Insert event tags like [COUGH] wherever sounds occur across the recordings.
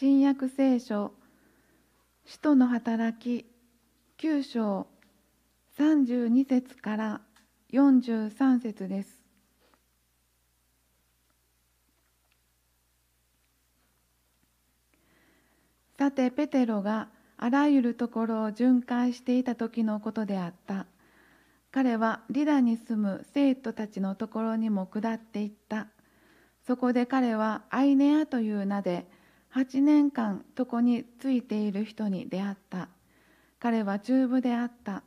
新約聖書使徒の働き9章32節から43節です。さてペテロがあらゆるところを巡回していた時のことであった彼はリダに住む生徒たちのところにも下っていったそこで彼はアイネアという名で8年間床についている人に出会った。彼は中部であった。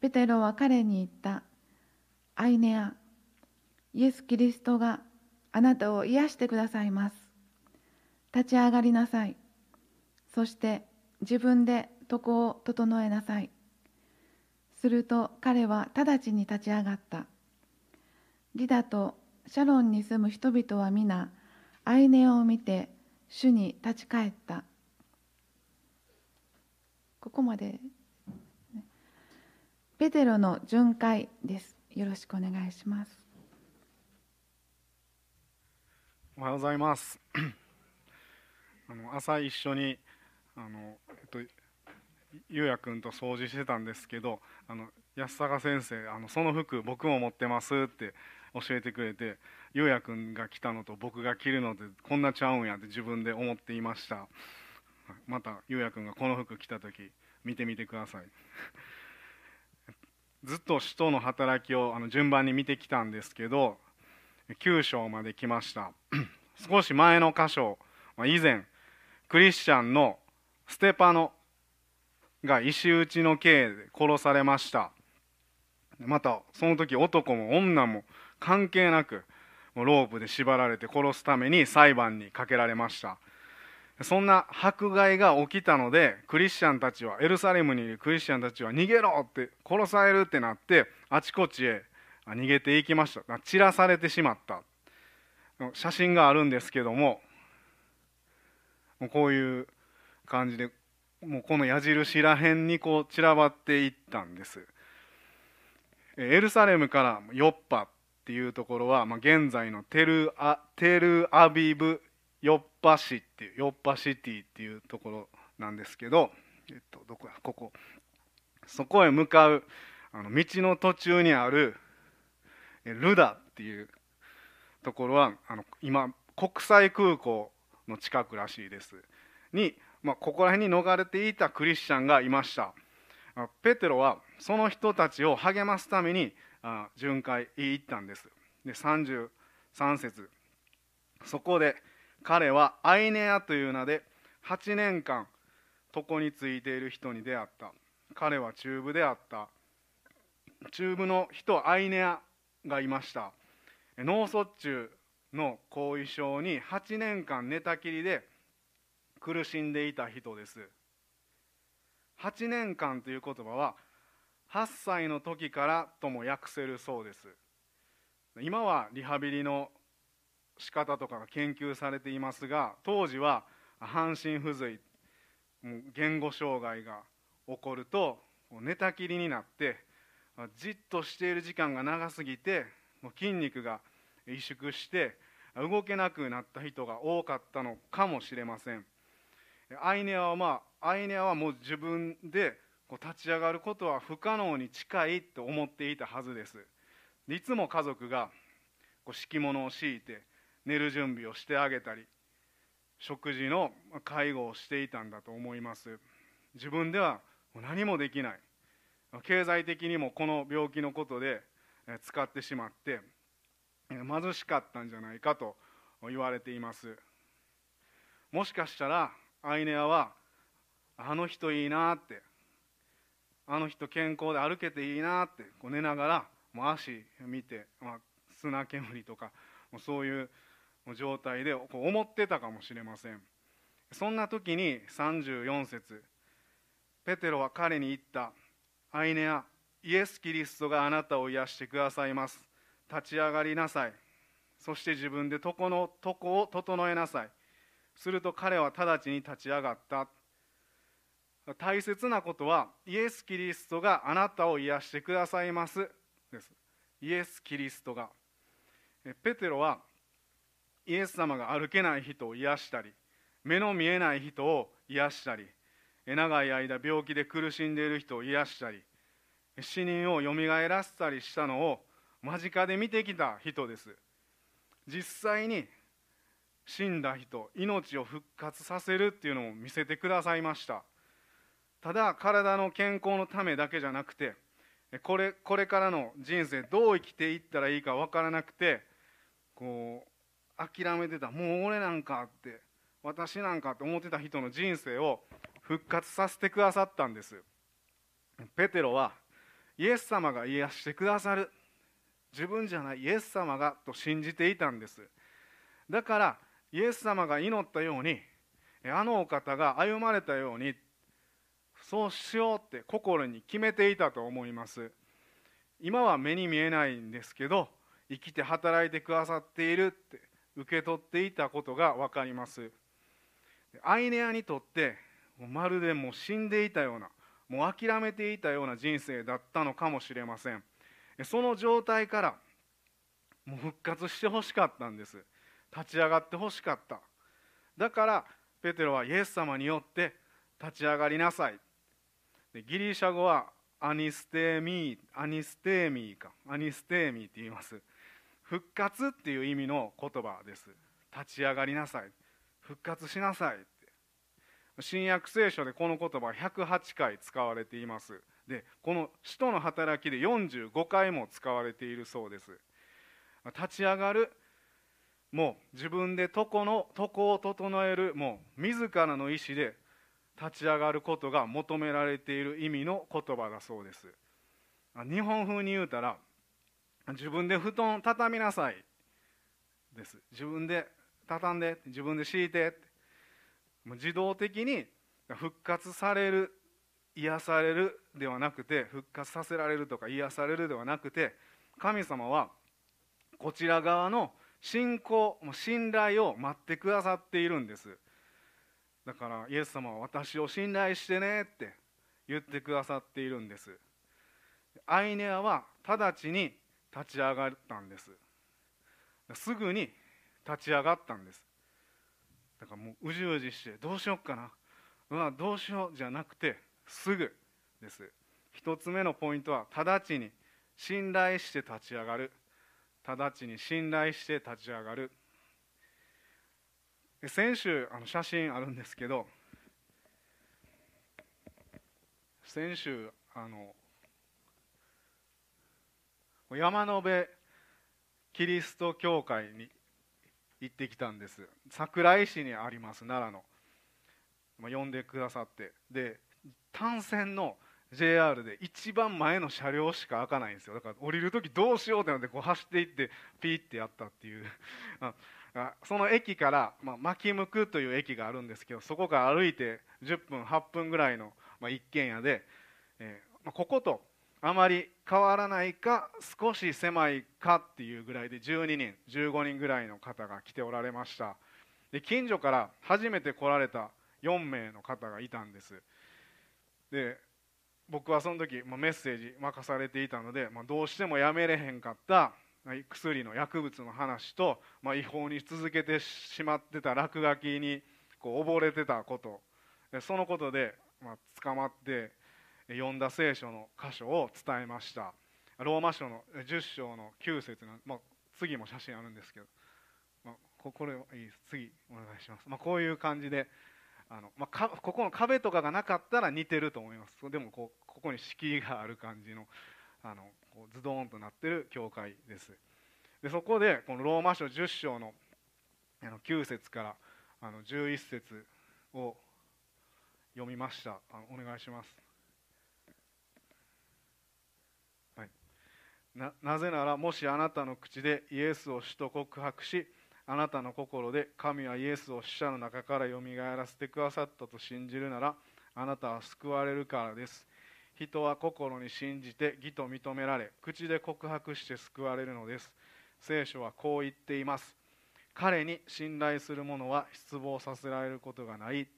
ペテロは彼に言った。アイネアイエス・キリストがあなたを癒してくださいます。立ち上がりなさい。そして自分で床を整えなさい。すると彼は直ちに立ち上がった。リダとシャロンに住む人々は皆、アイネアを見て主に立ち返った。ここまで。ペテロの巡回です。よろしくお願いします。おはようございます。あの朝一緒にあの、えっと、ゆうやくんと掃除してたんですけどあの安坂先生あのその服僕も持ってますって教えてくれてゆうやくんが来たのと僕が着るのでこんなちゃうんやって自分で思っていました。またゆうやくんがこの服着た時見てみてください。ずっと使徒の働きをあの順番に見てきたんですけど9章まで来ました。少し前の箇所以前クリスチャンのステパノが石打ちの刑で殺されました。またその時男も女も関係なくロープで縛られて殺すために裁判にかけられました。そんな迫害が起きたのでクリスチャンたちはエルサレムにいるクリスチャンたちは逃げろって殺されるってなってあちこちへ逃げていきました。散らされてしまった。写真があるんですけどもこういう感じでもうこの矢印らへんにこう散らばっていったんです。エルサレムからヨッパっていうところは、まあ、現在のテルアテルアビブヨッパ市っていうヨッパシティっていうところなんですけど、えっと、どこやここ。そこへ向かうあの道の途中にあるルダっていうところはあの今国際空港の近くらしいです。にまあ、ここら辺に逃れていたクリスチャンがいました。ペテロはその人たちを励ますためにあ巡回行ったんです。で33節。そこで彼はアイネアという名で8年間床についている人に出会った。彼は中部であった。中部の人アイネアがいました。脳卒中の後遺症に8年間寝たきりで苦しんでいた人です。8年間という言葉は8歳の時からとも訳せるそうです。今はリハビリの仕方とかが研究されていますが当時は半身不随言語障害が起こると寝たきりになってじっとしている時間が長すぎて筋肉が萎縮して動けなくなった人が多かったのかもしれません。アイネアはまあアイネアはもう自分でこう立ち上がることは不可能に近いと思っていたはずです。いつも家族がこう敷物を敷いて寝る準備をしてあげたり食事の介護をしていたんだと思います。自分では何もできない。経済的にもこの病気のことで使ってしまって貧しかったんじゃないかと言われています。もしかしたらアイネアはあの人いいなってあの人健康で歩けていいなってこう寝ながらもう足見て、まあ、砂煙とかもうそういう状態でこう思ってたかもしれません。そんな時に34節ペテロは彼に言った「アイネアイエス・キリストがあなたを癒してくださいます。立ち上がりなさい。そして自分で床の床を整えなさい。すると彼は直ちに立ち上がった。大切なことはイエス・キリストがあなたを癒してくださいます。です。イエス・キリストが。ペテロはイエス様が歩けない人を癒したり目の見えない人を癒したり長い間病気で苦しんでいる人を癒したり死人をよみがえらせたりしたのを間近で見てきた人です。実際に死んだ人命を復活させるっていうのを見せてくださいました。ただ体の健康のためだけじゃなくてこれこれからの人生どう生きていったらいいか分からなくてこう諦めてたもう俺なんかって私なんかって思ってた人の人生を復活させてくださったんです。ペテロはイエス様が癒してくださる。自分じゃないイエス様がと信じていたんです。だからイエス様が祈ったようにあのお方が歩まれたようにそうしようって心に決めていたと思います。今は目に見えないんですけど生きて働いてくださっているって受け取っていたことが分かります。アイネアにとってまるでもう死んでいたようなもう諦めていたような人生だったのかもしれません。その状態からもう復活してほしかったんです。立ち上がってほしかった。だからペテロはイエス様によって立ち上がりなさい。でギリシャ語はἀνίστημι ἀνίστημι か。ἀνίστημι って言います。復活っていう意味の言葉です。立ち上がりなさい。復活しなさいって。新約聖書でこの言葉108回使われています。でこの使徒の働きで45回も使われているそうです。立ち上がるもう自分で床の床を整えるもう自らの意思で立ち上がることが求められている意味の言葉だそうです。日本風に言うたら自分で布団畳みなさいです。自分で畳んで自分で敷いて自動的に復活される癒されるではなくて復活させられるとか癒されるではなくて神様はこちら側の信仰信頼を待ってくださっているんです。だからイエス様は私を信頼してねって言ってくださっているんです。アイネアは直ちに立ち上がったんです。すぐに立ち上がったんです。だからもううじうじしてどうしよっかな。うわどうしようじゃなくてすぐです。一つ目のポイントは直ちに信頼して立ち上がる。直ちに信頼して立ち上がる。先週あの写真あるんですけど先週あの山辺キリスト教会に行ってきたんです。桜井市にあります奈良の、まあ、呼んでくださって。で単線の JR で一番前の車両しか開かないんですよ。だから降りる時どうしようってなってこう走っていってピーってやったっていう。その駅から、まあ、牧向くという駅があるんですけどそこから歩いて10分8分ぐらいの、まあ、一軒家で、えーまあ、こことあまり変わらないか少し狭いかっていうぐらいで12人15人ぐらいの方が来ておられました。で近所から初めて来られた4名の方がいたんです。で僕はその時、まあ、メッセージ任されていたので、まあ、どうしてもやめれへんかった薬の薬物の話と、まあ、違法に続けてしまってた落書きにこう溺れてたこと。そのことで、まあ、捕まって読んだ聖書の箇所を伝えました。ローマ書の10章の9節の、まあ、次も写真あるんですけど、まあ、これいい次お願いします、まあ、こういう感じであの、まあ、ここの壁とかがなかったら似てると思います。でもこここに敷居がある感じのあのこうズドーンとなってる教会です。でそこでこのローマ書10章のあの9節からあの11節を読みました。あのお願いします、はい、ななぜならもしあなたの口でイエスを主と告白しあなたの心で神はイエスを死者の中からよみがえらせてくださったと信じるならあなたは救われるからです。人は心に信じて義と認められ口で告白して救われるのです。聖書はこう言っています。彼に信頼する者は失望させられることがない。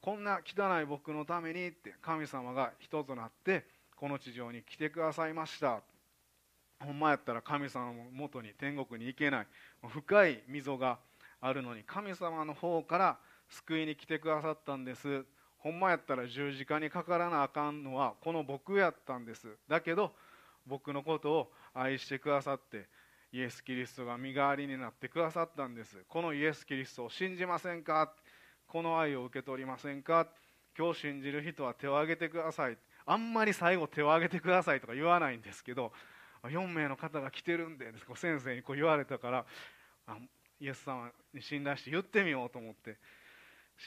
こんな汚い僕のためにって神様が人となってこの地上に来てくださいました。ほんまやったら神様のもとに天国に行けない。深い溝があるのに神様の方から救いに来てくださったんです。ほんまやったら十字架にかからなあかんのはこの僕やったんです。だけど僕のことを愛してくださってイエス・キリストが身代わりになってくださったんです。このイエス・キリストを信じませんか？この愛を受け取りませんか？今日信じる人は手を挙げてください。あんまり最後手を挙げてくださいとか言わないんですけど4名の方が来てるんで先生にこう言われたからイエス様に信頼して言ってみようと思って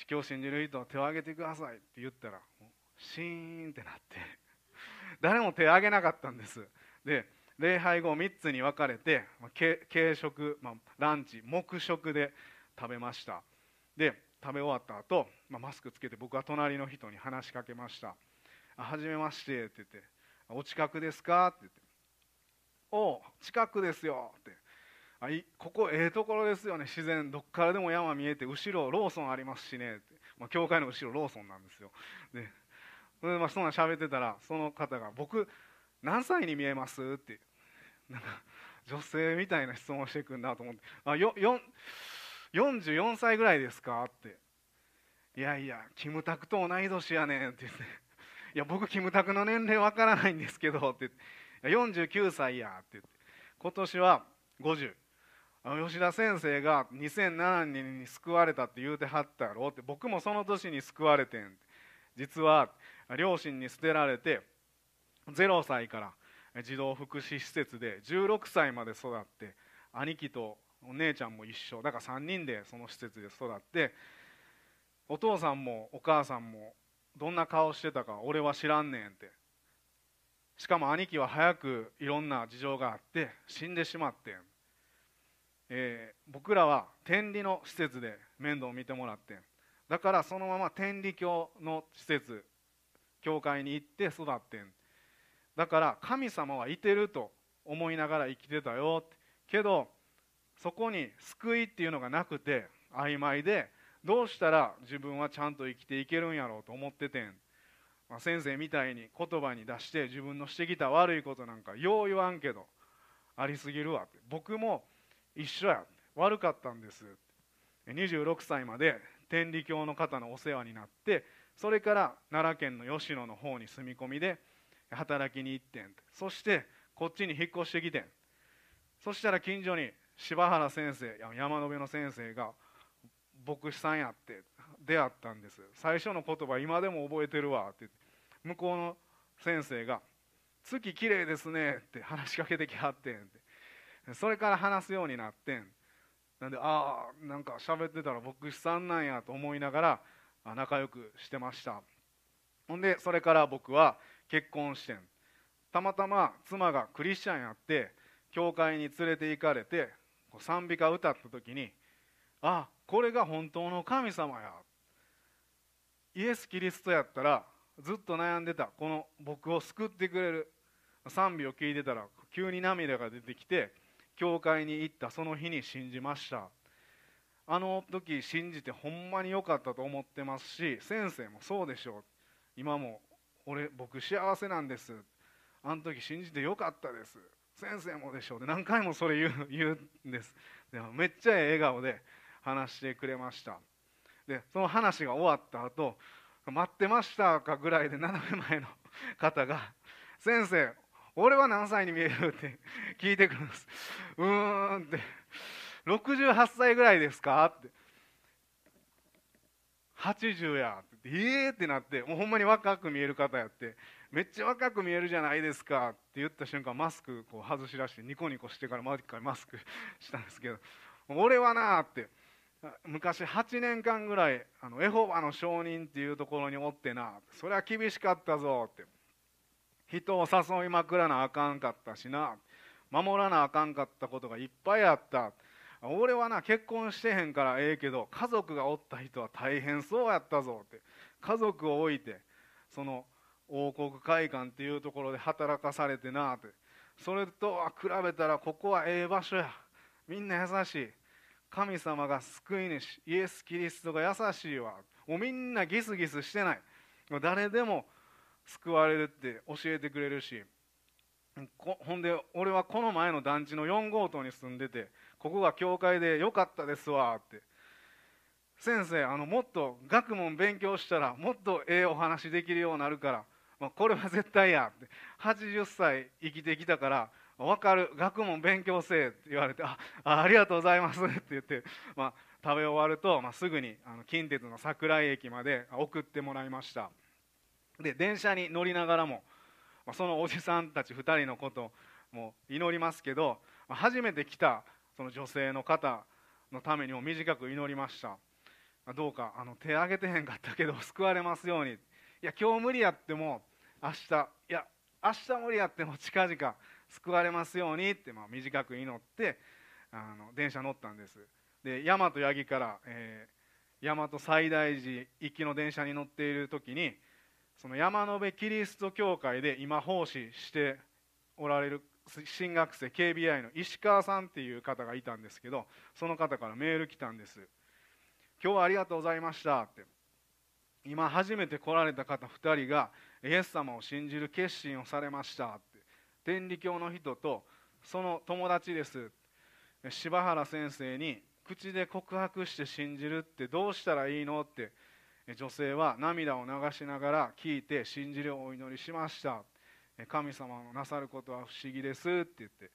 今日信じる人は手を挙げてくださいって言ったらシーンってなって [LAUGHS] 誰も手を挙げなかったんです。で礼拝後3つに分かれて軽食、まあ、ランチ黙食で食べました。で食べ終わった後、まあマスクつけて僕は隣の人に話しかけました「はじめまして」って言って「お近くですか?」って言って「お近くですよ」ってあいここええところですよね。自然どっからでも山見えて後ろローソンありますしね、まあ、教会の後ろローソンなんですよ。でそれでまあそんな喋ってたらその方が「僕何歳に見えます?」ってなんか女性みたいな質問してくんだと思って「あよよ44歳ぐらいですか?」って「いやいやキムタクと同い年やねん」って言って「いや僕キムタクの年齢わからないんですけど」って言って「49歳や」って言って。今年は50吉田先生が2007年に救われたって言うてはったやろって僕もその年に救われてん。実は両親に捨てられて0歳から児童福祉施設で16歳まで育って兄貴とお姉ちゃんも一緒。だから3人でその施設で育ってお父さんもお母さんもどんな顔してたか俺は知らんねんって。しかも兄貴は早くいろんな事情があって死んでしまってん。えー、僕らは天理の施設で面倒を見てもらってだからそのまま天理教の施設教会に行って育ってん。だから神様はいてると思いながら生きてたよ。てけどそこに救いっていうのがなくて曖昧でどうしたら自分はちゃんと生きていけるんやろうと思っててん、まあ、先生みたいに言葉に出して自分のしてきた悪いことなんかよう言わんけどありすぎるわって。僕も一緒や悪かったんです。26歳まで天理教の方のお世話になってそれから奈良県の吉野の方に住み込みで働きに行ってそしてこっちに引っ越してきてそしたら近所に柴原先生山野辺の先生が牧師さんやって出会ったんです。最初の言葉今でも覚えてるわって。向こうの先生が「月きれいですね」って話しかけてきはってん。ってそれから話すようになってん。なんでああなんか喋ってたら牧師さんなんやと思いながら仲良くしてました。ほんでそれから僕は結婚してん。たまたま妻がクリスチャンやって教会に連れて行かれて賛美歌歌った時にあこれが本当の神様や。イエス・キリストやったらずっと悩んでたこの僕を救ってくれる。賛美を聞いてたら急に涙が出てきて教会に行ったその日に信じました。あの時信じてほんまに良かったと思ってますし先生もそうでしょう。今も俺僕幸せなんです。あの時信じてよかったです。先生もでしょう。で何回もそれ言う言うんです。でもめっちゃええ笑顔で話してくれました。でその話が終わった後待ってましたかぐらいで斜め前の方が「先生俺は何歳に見えるって聞いてくるんです。うーんって。68歳ぐらいですかって。80やって。ええー、ってなって。もうほんまに若く見える方やって。めっちゃ若く見えるじゃないですかって言った瞬間マスクこう外し出してニコニコしてから毎回マスクしたんですけど。俺はなって。昔8年間ぐらいあのエホバの証人っていうところにおってなそれは厳しかったぞって。人を誘いまくらなあかんかったしな。守らなあかんかったことがいっぱいあった。俺はな結婚してへんからええけど家族がおった人は大変そうやったぞって。家族を置いてその王国会館っていうところで働かされてなって。それと比べたらここはええ場所や。みんな優しい。神様が救い主。イエス・キリストが優しいわ。もうみんなギスギスしてない。誰でも救われるって教えてくれるしほんで俺はこの前の団地の4号棟に住んでてここが教会でよかったですわって。先生あのもっと学問勉強したらもっとええお話できるようになるから、まあ、これは絶対やって。80歳生きてきたから分かる学問勉強せえって言われてあありがとうございますって言って、まあ、食べ終わると、まあ、すぐにあの近鉄の桜井駅まで送ってもらいました。で電車に乗りながらも、ま、そのおじさんたち2人のことも祈りますけど、初めて来たその女性の方のためにも短く祈りました。どうかあの手挙げてへんかったけど [LAUGHS] 救われますように。いや今日無理やっても明日いや明日無理やっても近々救われますようにってまあ短く祈ってあの電車乗ったんです。で大和八木から、えー、大和西大寺行きの電車に乗っている時にその山辺キリスト教会で今奉仕しておられる新学生 KBI の石川さんっていう方がいたんですけどその方からメール来たんです。今日はありがとうございましたって。今初めて来られた方2人がイエス様を信じる決心をされましたって。天理教の人とその友達です。柴原先生に口で告白して信じるってどうしたらいいのって女性は涙を流しながら聞いて信じるお祈りしました。神様のなさることは不思議ですって言って。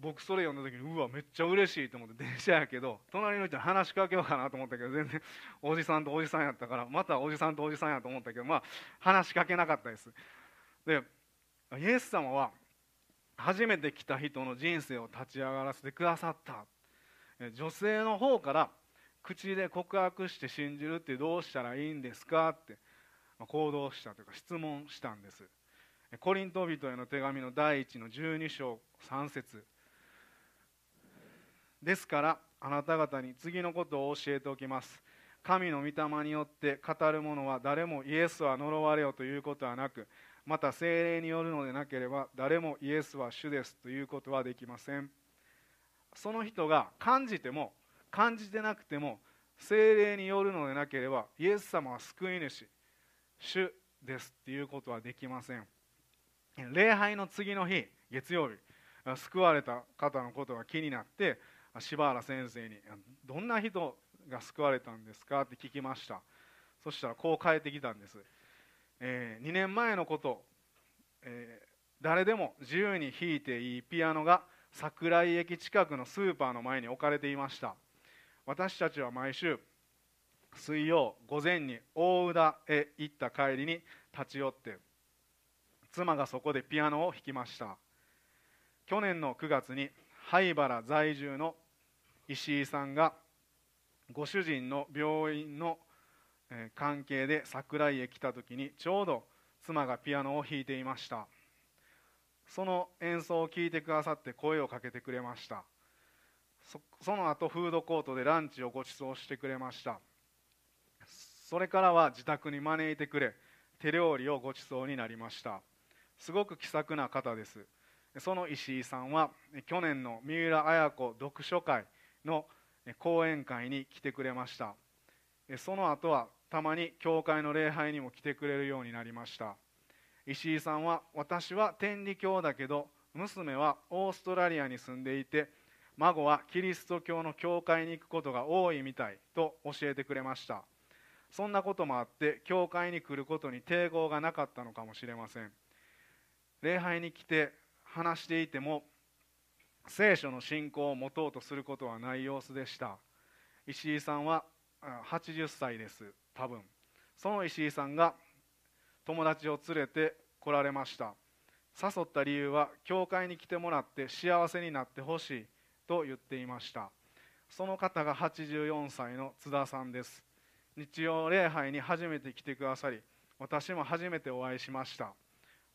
僕それ読んだ時にうわめっちゃ嬉しいと思って [LAUGHS] 電車やけど隣の人に話しかけようかなと思ったけど全然おじさんとおじさんやったからまたおじさんとおじさんやと思ったけどまあ話しかけなかったです。でイエス様は初めて来た人の人生を立ち上がらせてくださった。女性の方から口で告白して信じるってどうしたらいいんですかって行動したというか質問したんです。コリント人への手紙の第1の12章3節。ですからあなた方に次のことを教えておきます。神の御霊によって語る者は誰もイエスは呪われよということはなくまた精霊によるのでなければ誰もイエスは主ですということはできません。その人が感じても感じてなくても精霊によるのでなければイエス様は救い主主ですっていうことはできません。礼拝の次の日月曜日救われた方のことが気になって柴原先生に「どんな人が救われたんですか?」って聞きました。そしたらこう返ってきたんです、えー、2年前のこと、えー、誰でも自由に弾いていいピアノが桜井駅近くのスーパーの前に置かれていました。私たちは毎週水曜午前に大宇田へ行った帰りに立ち寄って妻がそこでピアノを弾きました。去年の9月に灰原在住の石井さんがご主人の病院の関係で桜井へ来た時にちょうど妻がピアノを弾いていました。その演奏を聴いてくださって声をかけてくれました。そその後フードコートでランチをご馳走してくれました。それからは自宅に招いてくれ手料理をご馳走になりました。すごく気さくな方です。その石井さんは去年の三浦綾子読書会の講演会に来てくれました。その後はたまに教会の礼拝にも来てくれるようになりました。石井さんは私は天理教だけど娘はオーストラリアに住んでいて孫はキリスト教の教会に行くことが多いみたいと教えてくれました。そんなこともあって教会に来ることに抵抗がなかったのかもしれません。礼拝に来て話していても聖書の信仰を持とうとすることはない様子でした。石井さんは80歳です多分。その石井さんが友達を連れて来られました。誘った理由は教会に来てもらって幸せになってほしい。と言っていました。その方が84歳の津田さんです。日曜礼拝に初めて来てくださり私も初めてお会いしました。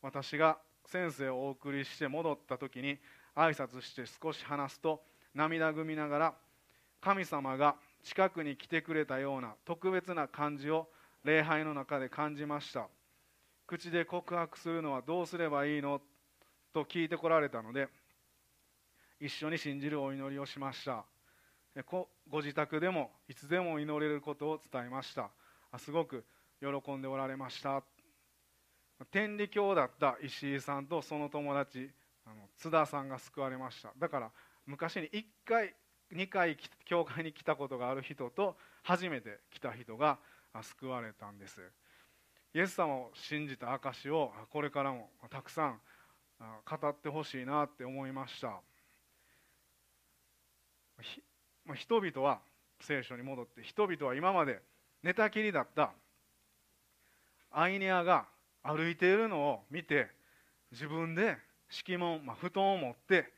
私が先生をお送りして戻った時に挨拶して少し話すと涙ぐみながら神様が近くに来てくれたような特別な感じを礼拝の中で感じました。口で告白するのはどうすればいいの？と聞いてこられたので一緒に信じるお祈りをしました。ご自宅でもいつでも祈れることを伝えました。すごく喜んでおられました。天理教だった石井さんとその友達あの津田さんが救われました。だから昔に1回2回教会に来たことがある人と初めて来た人が救われたんです。イエス様を信じた証をこれからもたくさん語ってほしいなって思いました。人々は聖書に戻って人々は今まで寝たきりだったアイネアが歩いているのを見て自分で敷物、まあ、布団を持って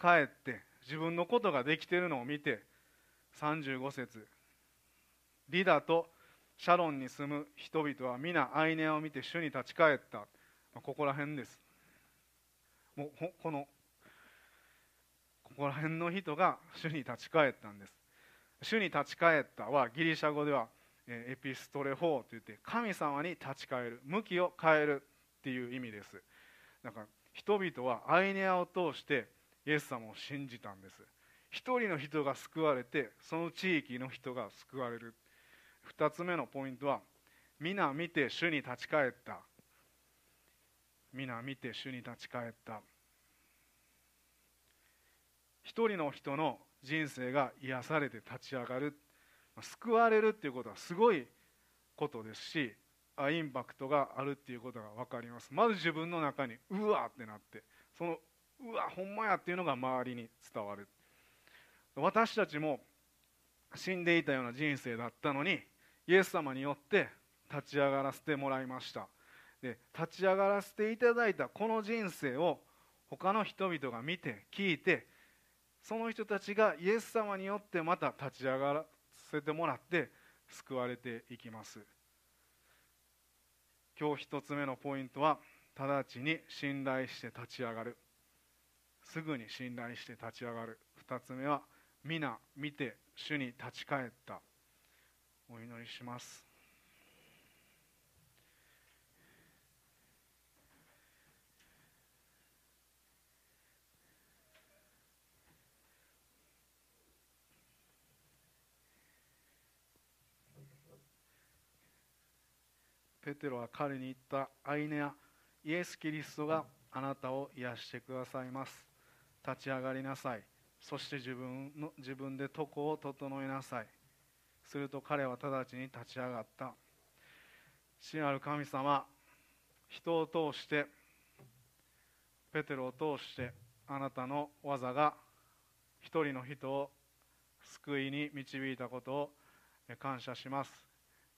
帰って自分のことができているのを見て35節。リダとシャロンに住む人々は皆アイネアを見て主に立ち返った、まあ、ここら辺です。もうこのここら辺の人が主に立ち返ったんです。主に立ち返ったはギリシャ語ではエピストレ法といって神様に立ち返る向きを変えるっていう意味です。だから人々はアイネアを通してイエス様を信じたんです。一人の人が救われてその地域の人が救われる。二つ目のポイントは皆見て主に立ち返った。皆見て主に立ち返った。一人の人の人生が癒されて立ち上がる。救われるっていうことはすごいことですしインパクトがあるっていうことが分かります。まず自分の中にうわってなってそのうわほんまやっていうのが周りに伝わる。私たちも死んでいたような人生だったのにイエス様によって立ち上がらせてもらいました。で立ち上がらせていただいたこの人生を他の人々が見て聞いてその人たちがイエス様によってまた立ち上がらせてもらって救われていきます。今日一つ目のポイントは直ちに信頼して立ち上がる。すぐに信頼して立ち上がる。二つ目は皆見て主に立ち返った。お祈りします。ペテロは彼に言ったアイネアイエス・キリストがあなたを癒してくださいます。立ち上がりなさい。そして自分の自分で床を整えなさい。すると彼は直ちに立ち上がった。死なる神様人を通してペテロを通してあなたの技が一人の人を救いに導いたことを感謝します。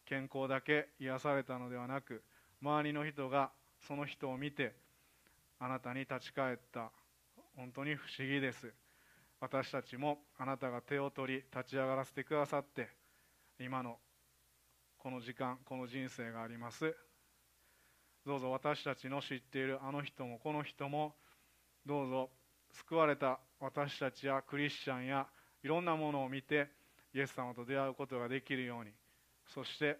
健康だけ癒されたのではなく周りの人がその人を見てあなたに立ち返った。本当に不思議です。私たちもあなたが手を取り立ち上がらせてくださって今のこの時間この人生があります。どうぞ私たちの知っているあの人もこの人もどうぞ救われた私たちやクリスチャンやいろんなものを見てイエス様と出会うことができるようにそして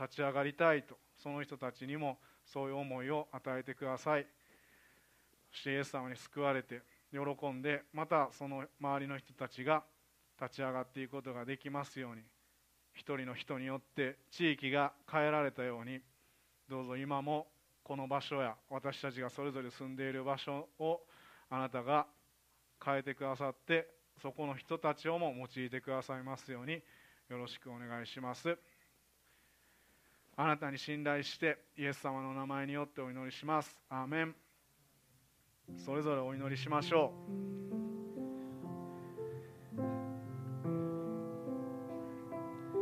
立ち上がりたいとその人たちにもそういう思いを与えてください。そしてイエス様に救われて喜んでまたその周りの人たちが立ち上がっていくことができますように一人の人によって地域が変えられたようにどうぞ今もこの場所や私たちがそれぞれ住んでいる場所をあなたが変えてくださってそこの人たちをも用いてくださいますようによろしくお願いします。あなたに信頼してイエス様の名前によってお祈りします。アーメン。それぞれお祈りしましょう。